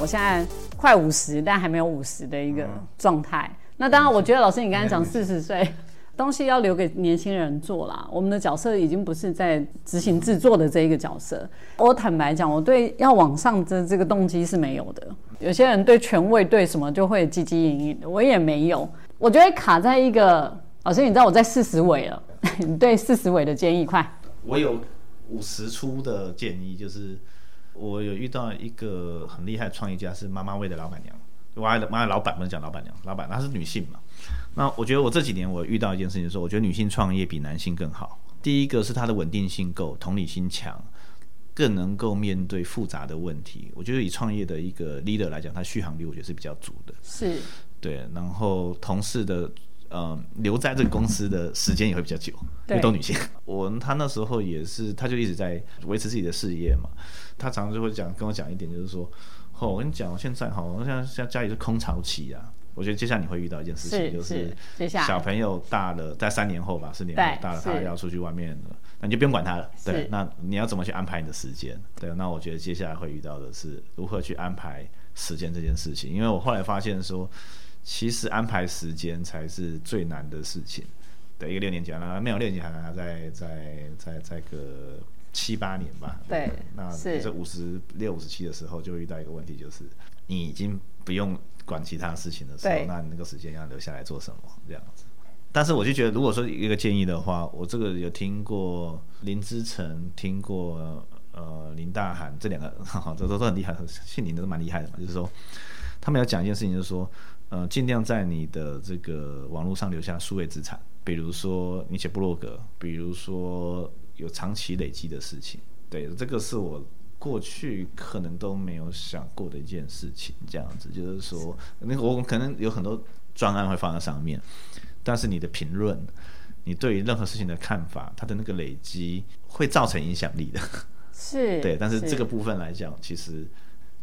我现在快五十，但还没有五十的一个状态。那当然，我觉得老师你刚才讲四十岁。东西要留给年轻人做啦。我们的角色已经不是在执行制作的这一个角色。我坦白讲，我对要往上的这个动机是没有的。有些人对权位对什么就会汲汲营营的，我也没有。我觉得卡在一个老师，你知道我在四十尾了，你对四十尾的建议快。我有五十出的建议，就是我有遇到一个很厉害的创业家，是妈妈味的老板娘。我爱的妈老板不能讲老板娘，老板她是女性嘛。那我觉得我这几年我遇到一件事情，说我觉得女性创业比男性更好。第一个是她的稳定性够，同理心强，更能够面对复杂的问题。我觉得以创业的一个 leader 来讲，他续航力我觉得是比较足的。是，对。然后同事的呃留在这个公司的时间也会比较久，因为都女性。我她那时候也是，她就一直在维持自己的事业嘛。她常常就会讲跟我讲一点，就是说，哦，我跟你讲，现在哈，现在现在家里是空巢期啊。我觉得接下来你会遇到一件事情，就是小朋友大了，在三年后吧，四年后大了，他要出去外面了，那你就不用管他了。对，那你要怎么去安排你的时间？对，那我觉得接下来会遇到的是如何去安排时间这件事情。因为我后来发现说，其实安排时间才是最难的事情。对，一个六年级啊，没有六年级还还在在在在个七八年吧。对，那这五十六、五十七的时候就遇到一个问题，就是你已经不用。管其他事情的时候，那你那个时间要留下来做什么？这样子。但是我就觉得，如果说一个建议的话，我这个有听过林之晨，听过呃林大涵这两个，这都都很厉害，姓林的都蛮厉害的嘛。就是说，他们要讲一件事情，就是说，呃，尽量在你的这个网络上留下数位资产，比如说你写部落格，比如说有长期累积的事情。对，这个是我。过去可能都没有想过的一件事情，这样子就是说，那个我可能有很多专案会放在上面，但是你的评论，你对于任何事情的看法，它的那个累积会造成影响力的，是 对。但是这个部分来讲，其实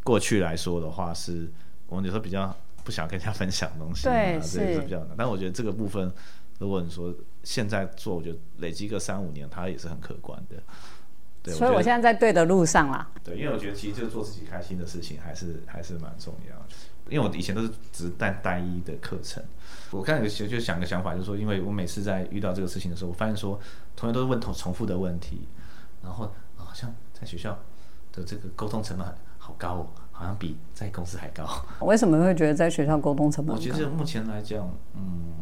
过去来说的话，是我们有时候比较不想跟人家分享东西，对，是比较难。但我觉得这个部分，如果你说现在做，我觉得累积个三五年，它也是很可观的。对所以我现在在对的路上啦。对，因为我觉得其实就做自己开心的事情，还是还是蛮重要的。因为我以前都是只带单一的课程，我刚才就就想个想法，就是说，因为我每次在遇到这个事情的时候，我发现说，同学都是问同重复的问题，然后好像在学校的这个沟通成本好高哦，好像比在公司还高。为什么会觉得在学校沟通成本？我觉得目前来讲，嗯，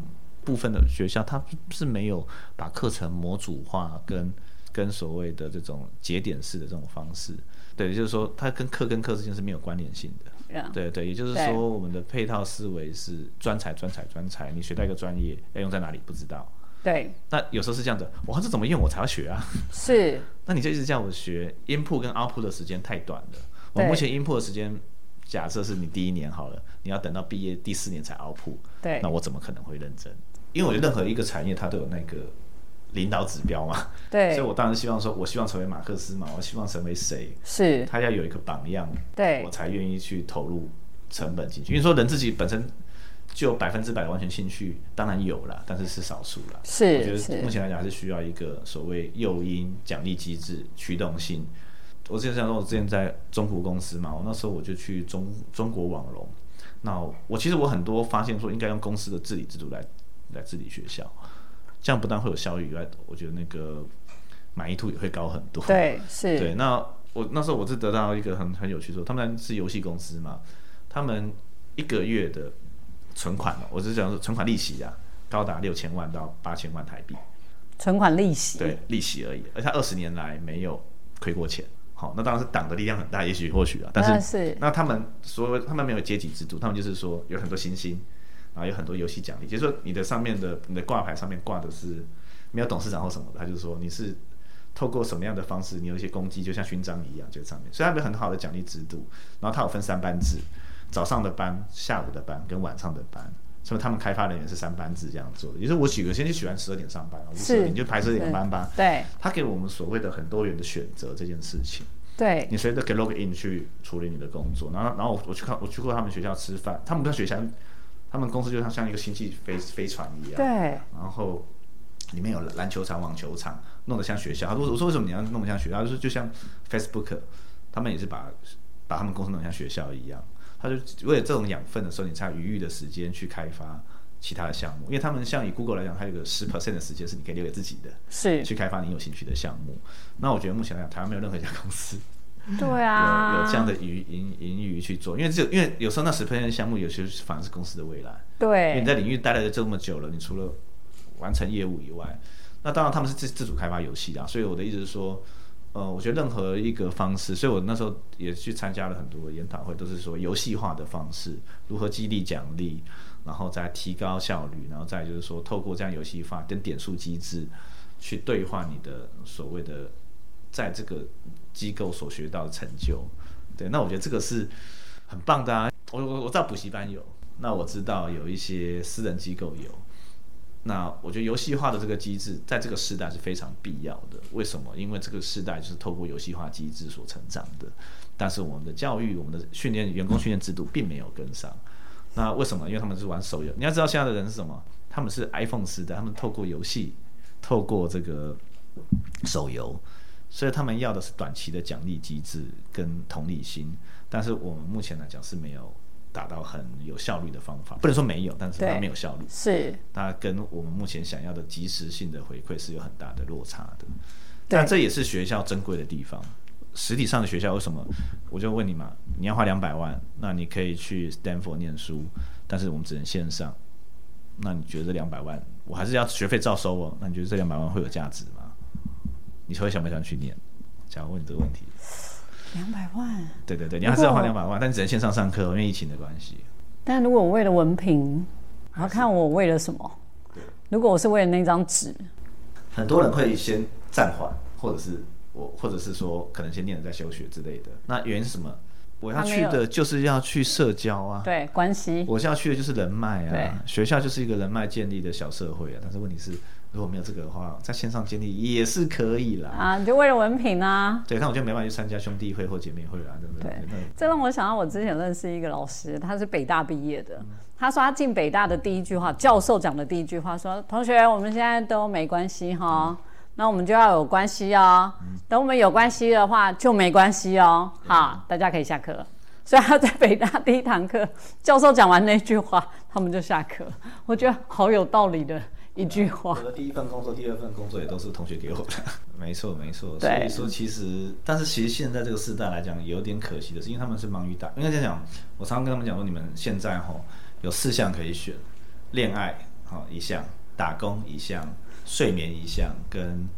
部分的学校它是没有把课程模组化跟。跟所谓的这种节点式的这种方式，对，就是说它跟课跟课之间是没有关联性的，对对，也就是说我们的配套思维是专才专才专才，你学到一个专业要用在哪里不知道，对，那有时候是这样的，我这怎么用我才要学啊？是，那你就一直叫我学，input 跟 output 的时间太短了，我目前 input 的时间假设是你第一年好了，你要等到毕业第四年才 output，对，那我怎么可能会认真？因为我觉得任何一个产业它都有那个。领导指标嘛，对，所以我当然希望说，我希望成为马克思嘛，我希望成为谁，是，他要有一个榜样，对，我才愿意去投入成本进去。因为说人自己本身就百分之百的完全兴趣，当然有了，但是是少数了。是，我觉得目前来讲还是需要一个所谓诱因、奖励机制、驱动性。我之前想说，我之前在中国公司嘛，我那时候我就去中中国网龙，那我其实我很多发现说，应该用公司的治理制度来来治理学校。这样不但会有效益以外，我觉得那个满意度也会高很多。对，是。对，那我那时候我是得到一个很很有趣说，他们是游戏公司嘛，他们一个月的存款，我是讲说存款利息啊，高达六千万到八千万台币。存款利息？对，利息而已，而且二十年来没有亏过钱。好，那当然是党的力量很大，也许或许啊，但是那他们所有他们没有阶级制度，他们就是说有很多星星。然后有很多游戏奖励，就是说你的上面的你的挂牌上面挂的是没有董事长或什么的，他就是说你是透过什么样的方式，你有一些功绩，就像勋章一样，就上面。所以他们很好的奖励制度。然后他有分三班制，早上的班、下午的班跟晚上的班。所以他们开发人员是三班制这样做的。也就是我有些就喜欢十二点上班，我十二点就排十二点班吧。对。他给我们所谓的很多元的选择这件事情。对。你随时可以 log in 去处理你的工作。然后，然后我我去看，我去过他们学校吃饭，他们在学校。他们公司就像像一个星际飞飞船一样，对。然后里面有篮球场、网球场，弄得像学校。他说：“我说为什么你要弄得像学校？就是就像 Facebook，他们也是把把他们公司弄得像学校一样。他就为了这种养分的时候，你才有余裕的时间去开发其他的项目。因为他们像以 Google 来讲，它有个十 percent 的时间是你可以留给自己的，是去开发你有兴趣的项目。那我觉得目前来讲，台湾没有任何一家公司对啊，有有这样的余盈盈余去做，因为只有因为有时候那十 percent 的项目，有些反而是公司的未来。对因为对你在领域待了这么久了，你除了完成业务以外，那当然他们是自自主开发游戏啊。所以我的意思是说，呃，我觉得任何一个方式，所以我那时候也去参加了很多研讨会，都是说游戏化的方式，如何激励奖励，然后再提高效率，然后再就是说透过这样游戏化跟点数机制去兑换你的所谓的在这个机构所学到的成就。对，那我觉得这个是很棒的啊。我我我知道补习班有，那我知道有一些私人机构有。那我觉得游戏化的这个机制，在这个时代是非常必要的。为什么？因为这个时代就是透过游戏化机制所成长的，但是我们的教育、我们的训练、员工训练制度并没有跟上。那为什么？因为他们是玩手游。你要知道现在的人是什么？他们是 iPhone 时代，他们透过游戏，透过这个手游，所以他们要的是短期的奖励机制跟同理心。但是我们目前来讲是没有达到很有效率的方法，不能说没有，但是它没有效率。是，它跟我们目前想要的及时性的回馈是有很大的落差的。但这也是学校珍贵的地方。实体上的学校为什么？我就问你嘛，你要花两百万，那你可以去 Stanford 念书，但是我们只能线上。那你觉得这两百万，我还是要学费照收哦？那你觉得这两百万会有价值吗？你会想不想去念？假如问你这个问题，两百万。对对对，你还是要花两百万，但你只能线上上课，因为疫情的关系。但如果我为了文凭，我要看我为了什么。如果我是为了那张纸，很多人会先暂缓，或者是我，或者是说可能先念了再休学之类的。那原因是什么？我要去的就是要去社交啊，对关系，我是要去的就是人脉啊。学校就是一个人脉建立的小社会啊。但是问题是，如果没有这个的话，在线上建立也是可以啦。啊，你就为了文凭啊。对，但我就没办法去参加兄弟会或姐妹会啦，对不对？对这让我想到我之前认识一个老师，他是北大毕业的。他说他进北大的第一句话，教授讲的第一句话说：“同学，我们现在都没关系哈，那我们就要有关系哦。等我们有关系的话，就没关系哦。好，大家可以下课了。”所以他在北大第一堂课，教授讲完那句话，他们就下课。我觉得好有道理的一句话我。的第一份工作、第二份工作也都是同学给我的。没错，没错。所以说，其实，但是其实现在这个时代来讲，有点可惜的是，因为他们是忙于打。应该这样讲，我常常跟他们讲说，你们现在吼有四项可以选：恋爱好一项，打工一项，睡眠一项，跟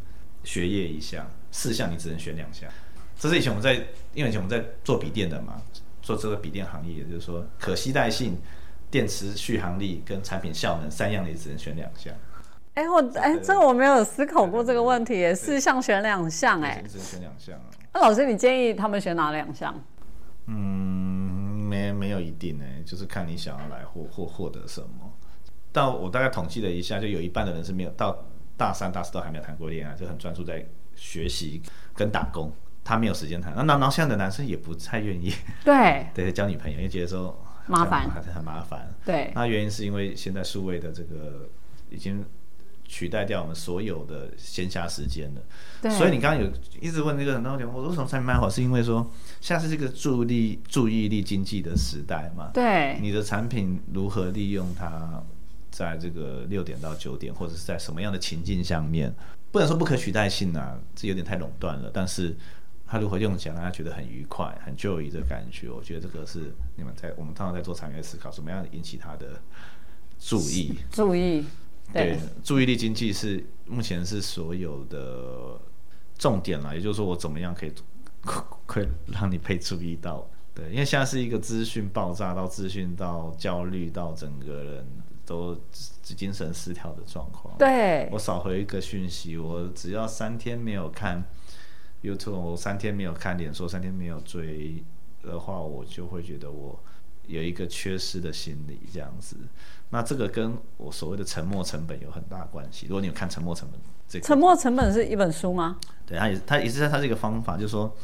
学业一项。四项你只能选两项。这是以前我们在，因为以前我们在做笔电的嘛，做这个笔电行业，也就是说可携带性、电池续航力跟产品效能三样，你只能选两项。哎、我哎、这个我没有思考过这个问题耶，四项选两项哎你。只能选两项啊。那老师，你建议他们选哪两项？嗯，没没有一定呢，就是看你想要来获获获得什么。但我大概统计了一下，就有一半的人是没有到大三、大四都还没有谈过恋爱，就很专注在学习跟打工，他没有时间谈。那然后现在的男生也不太愿意 对 对交女朋友，因为觉得说麻烦还是很麻烦。对那原因是因为现在数位的这个已经取代掉我们所有的闲暇时间的。对，所以你刚刚有一直问那个很多点，我为什么产品卖好？是因为说现在是这个注意力注意力经济的时代嘛？对你的产品如何利用它，在这个六点到九点，或者是在什么样的情境下面，不能说不可取代性啊，这有点太垄断了。但是它如何用起来让他觉得很愉快、很 joy 的感觉，我觉得这个是你们在我们通常在做产业思考，怎么样引起他的注意。注意，对注意力经济是目前是所有的重点啦，也就是说我怎么样可以可以让你被注意到。对，因为现在是一个资讯爆炸到资讯到焦虑到整个人都精神失调的状况。对我少回一个讯息，我只要三天没有看 YouTube，我三天没有看脸书，三天没有追的话，我就会觉得我有一个缺失的心理这样子。那这个跟我所谓的沉没成本有很大关系。如果你有看沉没成本这个，沉没成本是一本书吗？对，它也是它也是它是一个方法，就是说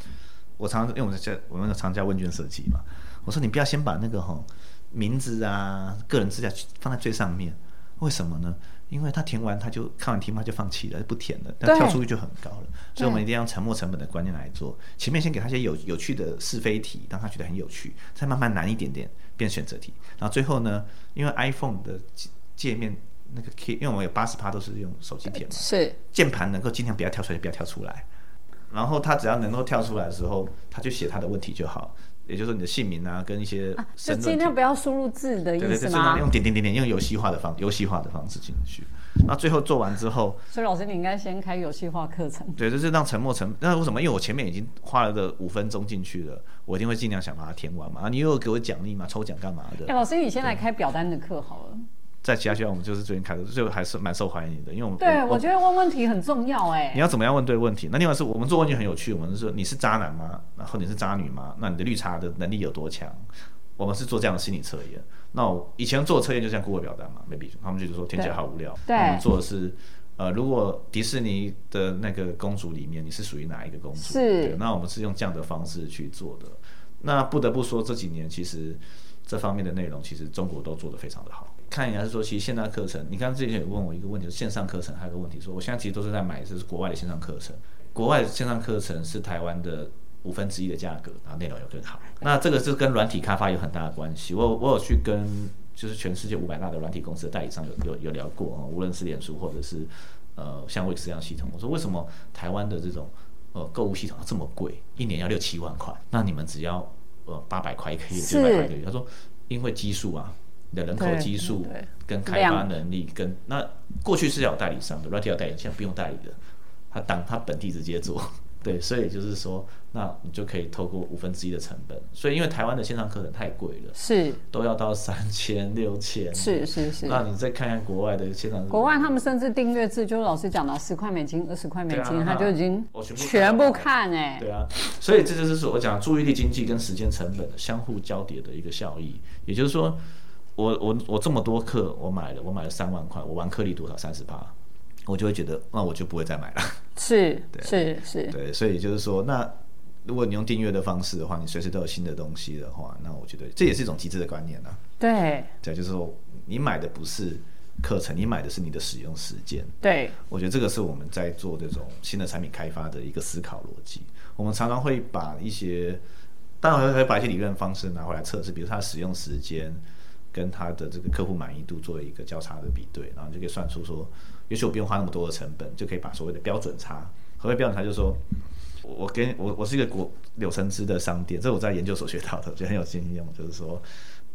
我常因为我们在我们常加问卷设计嘛，我说你不要先把那个哈名字啊、个人资料放在最上面，为什么呢？因为他填完他就看完题目他就放弃了，就不填了，但跳出率就很高了。所以我们一定要用沉没成本的观念来做。前面先给他一些有有趣的是非题，让他觉得很有趣，再慢慢难一点点变选择题。然后最后呢，因为 iPhone 的界面那个 key，因为我们有八十趴都是用手机填嘛，是键盘能够尽量不要跳出来，不要跳出来。然后他只要能够跳出来的时候，他就写他的问题就好。也就是说你的姓名啊，跟一些就尽量不要输入字的意思吗？用点点点点，用游戏化的方游戏化的方式进去。那最后做完之后，所以老师你应该先开游戏化课程。对，就是让沉默成。那为什么？因为我前面已经花了个五分钟进去了，我一定会尽量想把它填完嘛。啊，你又给我奖励嘛，抽奖干嘛的？哎，老师你先来开表单的课好了。在其他学校，我们就是最近开的，就还是蛮受欢迎的，因为我们对我觉得问问题很重要哎。你要怎么样问对问题？那另外是我们做问题很有趣，我们是说你是渣男吗？然后你是渣女吗？那你的绿茶的能力有多强？我们是做这样的心理测验。那我以前做测验就像 Google 表单嘛，maybe 他们就说听起来好无聊。对，我们做的是，呃，如果迪士尼的那个公主里面你是属于哪一个公主？是。那我们是用这样的方式去做的。那不得不说这几年其实这方面的内容其实中国都做得非常的好。看一下是说，其实线上课程，你刚刚之前有问我一个问题，线上课程还有个问题，说我现在其实都是在买，就是国外的线上课程，国外线上课程是台湾的五分之一的价格，然后内容又更好。那这个是跟软体开发有很大的关系。我我有去跟就是全世界五百大的软体公司的代理商有有有聊过啊，无论是脸书或者是呃像 Wix 这样系统，我说为什么台湾的这种呃购物系统这么贵，一年要六七万块，那你们只要呃八百块一个月，九百块一个月？他说因为基数啊。的人口基数跟开发能力，跟那过去是要有代理商的，软体要代理，现在不用代理的，他当他本地直接做，对，所以就是说，那你就可以透过五分之一的成本，所以因为台湾的线上课程太贵了，是都要到三千六千，是是是，那你再看看国外的线上，国外他们甚至订阅制，就是老师讲的十块美金、二十块美金，他就已经全部看哎，对啊，所以这就是我讲注意力经济跟时间成本的相互交叠的一个效益，也就是说。我我我这么多课，我买了，我买了三万块，我玩颗粒多少？三十八，我就会觉得，那我就不会再买了。是，是是。对，所以就是说，那如果你用订阅的方式的话，你随时都有新的东西的话，那我觉得这也是一种极致的观念呢。对，对，就是说，你买的不是课程，你买的是你的使用时间。对，我觉得这个是我们在做这种新的产品开发的一个思考逻辑。我们常常会把一些，当然会把一些理论方式拿回来测试，比如它的使用时间。跟他的这个客户满意度做一个交叉的比对，然后就可以算出说，也许我不用花那么多的成本，就可以把所谓的标准差。何谓标准差？就是说，我给我我是一个国柳橙汁的商店，这是我在研究所学到的，我觉得很有经验。就是说，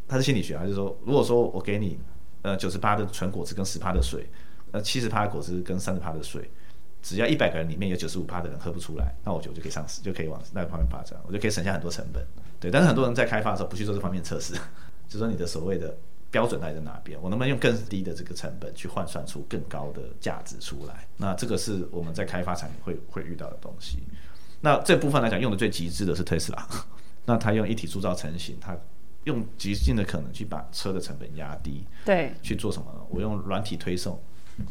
它是心理学啊，就是说，如果说我给你呃九十八的纯果汁跟十趴的水，呃七十八的果汁跟三十趴的水，只要一百个人里面有九十五趴的人喝不出来，那我就就可以上市，就可以往那个方面发展，我就可以省下很多成本。对，但是很多人在开发的时候不去做这方面测试。就说你的所谓的标准在在哪边？我能不能用更低的这个成本去换算出更高的价值出来？那这个是我们在开发产品会会遇到的东西。那这部分来讲，用的最极致的是特斯拉。那它用一体铸造成型，它用极尽的可能去把车的成本压低。对。去做什么呢？我用软体推送，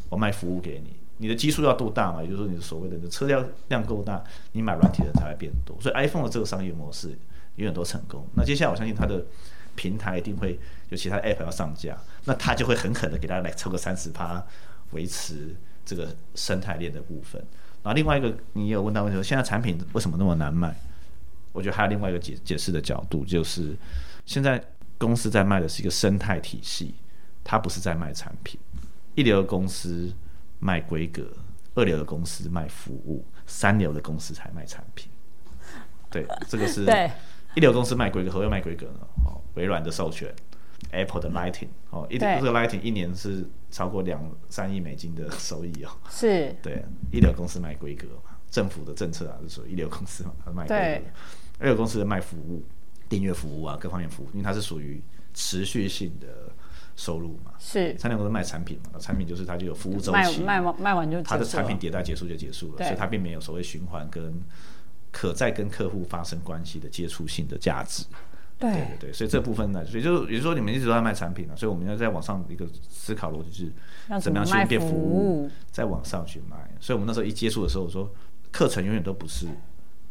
我卖服务给你。你的基数要多大嘛？也就是说，你的所谓的车辆量够大，你买软体的人才会变多。所以 iPhone 的这个商业模式永远都成功。那接下来我相信它的。平台一定会有其他 App 要上架，那他就会狠狠的给大家来抽个三十趴，维持这个生态链的部分。然后另外一个，你有问到问题说，现在产品为什么那么难卖？我觉得还有另外一个解解释的角度，就是现在公司在卖的是一个生态体系，它不是在卖产品。一流的公司卖规格，二流的公司卖服务，三流的公司才卖产品。对，这个是 对。一流公司卖规格，何谓卖规格呢？哦，微软的授权，Apple 的 Lighting，哦，一这个 Lighting 一年是超过两三亿美金的收益哦。是。对，一流公司卖规格嘛，政府的政策啊，是说一流公司嘛，它卖规格。二流公司卖服务，订阅服务啊，各方面服务，因为它是属于持续性的收入嘛。是。三流公司卖产品嘛，产品就是它就有服务周期，卖完卖完就它的产品迭代结束就结束了，所以它并没有所谓循环跟。可再跟客户发生关系的接触性的价值，对对对，所以这部分呢，所以就也就是说，你们一直都在卖产品啊，所以我们要在网上一个思考逻辑是，怎么样去变服务，在网上去卖。所以我们那时候一接触的时候，我说课程永远都不是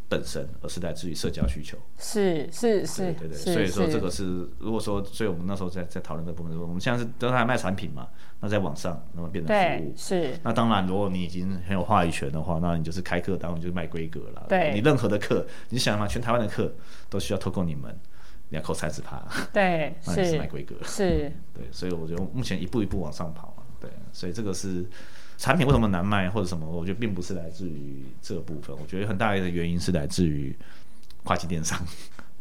本身，而是来自于社交需求。是是是，对对，所以说这个是，如果说，所以我们那时候在在讨论这部分的时候，我们现在是都在卖产品嘛，那在网上那么变成服务，是。那当然，如果你已经很有话语权的话，那你就是开课，当然就是卖规格了。对，你任何的课，你想嘛，全台湾的课都需要透过你们两扣三十趴。对，是卖规格。是。对，所以我觉得目前一步一步往上跑嘛，对，所以这个是。产品为什么难卖或者什么？我觉得并不是来自于这个部分，我觉得很大的原因是来自于跨境电商。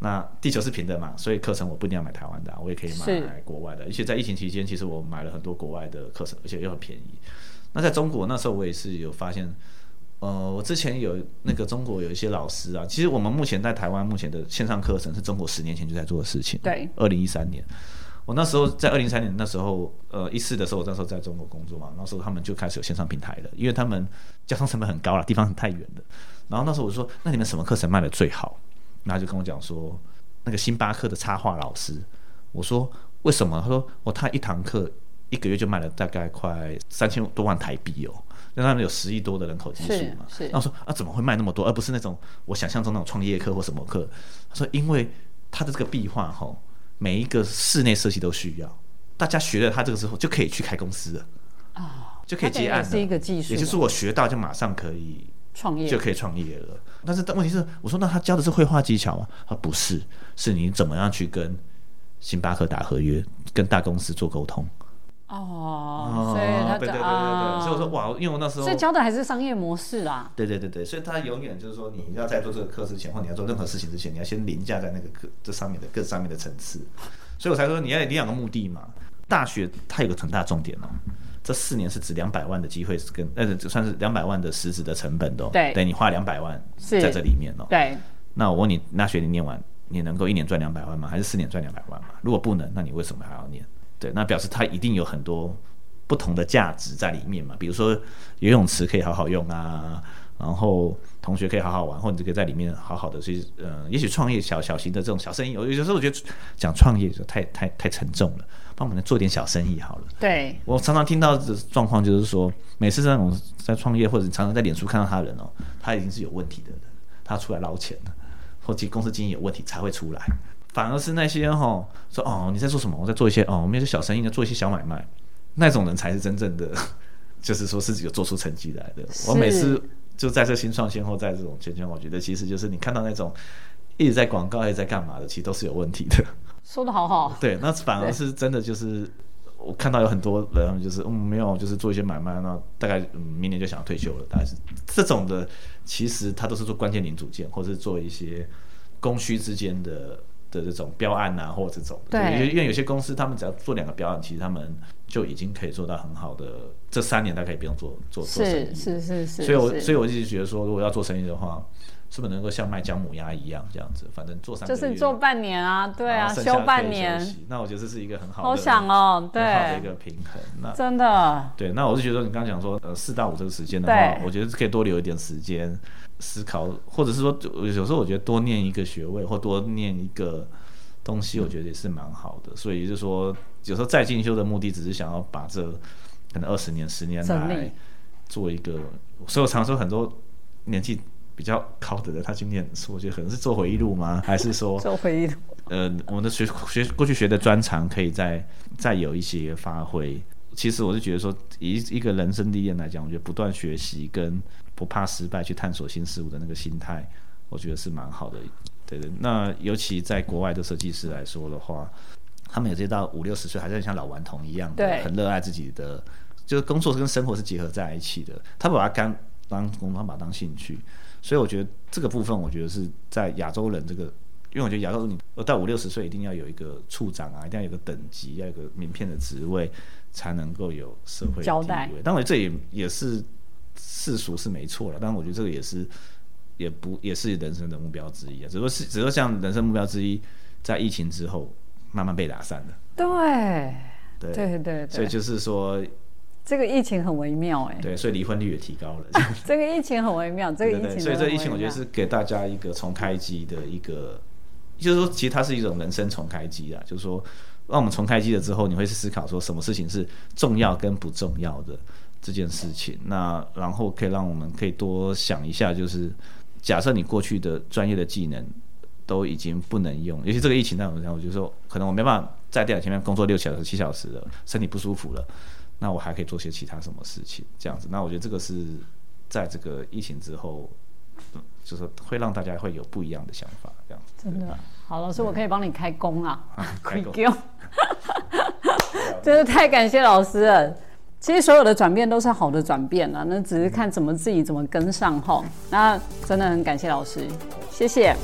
那地球是平的嘛，所以课程我不一定要买台湾的，我也可以买国外的。而且在疫情期间，其实我买了很多国外的课程，而且又很便宜。那在中国那时候，我也是有发现，呃，我之前有那个中国有一些老师啊，其实我们目前在台湾目前的线上课程是中国十年前就在做的事情。对，二零一三年。我那时候在二零一三年那时候，呃，一四的时候，我那时候在中国工作嘛，那时候他们就开始有线上平台了，因为他们交通成本很高了，地方太远了。然后那时候我说，那你们什么课程卖的最好？然后就跟我讲说，那个星巴克的插画老师。我说为什么？他说我他一堂课一个月就卖了大概快三千多万台币哦，那他们有十亿多的人口基数嘛。是。然后说啊，怎么会卖那么多，而不是那种我想象中那种创业课或什么课？他说因为他的这个壁画哈。每一个室内设计都需要，大家学了他这个之后就可以去开公司了啊，就可以接案了。是一个技术，也就是我学到就马上可以创业，就可以创业了。但是问题是，我说那他教的是绘画技巧吗？他不是，是你怎么样去跟星巴克打合约，跟大公司做沟通。哦，所以他对对对对对，所以我说哇，因为我那时候所以教的还是商业模式啦。对对对对，所以他永远就是说，你要在做这个课之前，或你要做任何事情之前，你要先凌驾在那个课这上面的更上面的层次。所以我才说你要有两个目的嘛。大学它有个很大重点哦，这四年是指两百万的机会是跟呃，算是两百万的实质的成本的。对，等你花两百万在这里面哦。对。那我问你，大学你念完，你能够一年赚两百万吗？还是四年赚两百万吗？如果不能，那你为什么还要念？对，那表示它一定有很多不同的价值在里面嘛。比如说游泳池可以好好用啊，然后同学可以好好玩，或者你可以在里面好好的去，呃，也许创业小小型的这种小生意，有有时候我觉得讲创业就太太太沉重了，帮我们做点小生意好了。对，我常常听到的状况就是说，每次这种在创业或者常常在脸书看到他的人哦，他已经是有问题的人，他出来捞钱了，或者公司经营有问题才会出来。反而是那些哈说哦你在做什么？我在做一些哦我们也是小生意，在做一些小买卖，那种人才是真正的，就是说自己有做出成绩来的。我每次就在这新创先后在这种圈圈，我觉得其实就是你看到那种一直在广告一直在干嘛的，其实都是有问题的。说的好好。对，那反而是真的就是我看到有很多人就是嗯没有就是做一些买卖，那大概明年就想要退休了，大概是这种的，其实他都是做关键零组件或者是做一些供需之间的。的这种标案啊，或者这种，对，因为有些公司他们只要做两个标案，其实他们就已经可以做到很好的。这三年他可以不用做做做生意，是是是。所以，我所以我一直觉得说，如果要做生意的话，是不是能够像卖姜母鸭一样这样子？反正做三就是做半年啊，对啊，休半年。那我觉得这是一个很好的好想哦，对，很好的一个平衡。那真的对，那我是觉得你刚刚讲说，呃，四到五这个时间的话，我觉得可以多留一点时间思考，或者是说，有时候我觉得多念一个学位或多念一个。东西我觉得也是蛮好的，所以就是说，有时候再进修的目的只是想要把这可能二十年、十年来做一个。所以我常说，很多年纪比较高的人，他今天说，我觉得可能是做回忆录吗？还是说做回忆录？呃，我们的学学过去学的专长，可以再再有一些发挥。其实我是觉得说，以一个人生历练来讲，我觉得不断学习跟不怕失败去探索新事物的那个心态，我觉得是蛮好的。对对，那尤其在国外的设计师来说的话，他们有些到五六十岁还是像老顽童一样的，很热爱自己的，就是工作跟生活是结合在一起的。他把它当当工作，把它当兴趣。所以我觉得这个部分，我觉得是在亚洲人这个，因为我觉得亚洲人你到五六十岁一定要有一个处长啊，一定要有个等级，要有个名片的职位，才能够有社会交代。当然这也也是世俗是没错了，但我觉得这个也是。也不也是人生的目标之一啊，只不过是只不过像人生目标之一，在疫情之后慢慢被打散的。对，对对对，所以就是说，这个疫情很微妙哎。对，所以离婚率也提高了。这个疫情很微妙，这个疫情。所以这疫情我觉得是给大家一个重开机的一个，就是说其实它是一种人生重开机啊，就是说让我们重开机了之后，你会去思考说什么事情是重要跟不重要的这件事情，那然后可以让我们可以多想一下，就是。假设你过去的专业的技能都已经不能用，尤其这个疫情那种情况，我就说可能我没办法在电脑前面工作六小时、七小时了，身体不舒服了，那我还可以做些其他什么事情？这样子，那我觉得这个是在这个疫情之后，就是会让大家会有不一样的想法，这样子。真的，好，老师，我可以帮你开工啊，开工 真的太感谢老师了。其实所有的转变都是好的转变了，那只是看怎么自己怎么跟上哈。那真的很感谢老师，谢谢。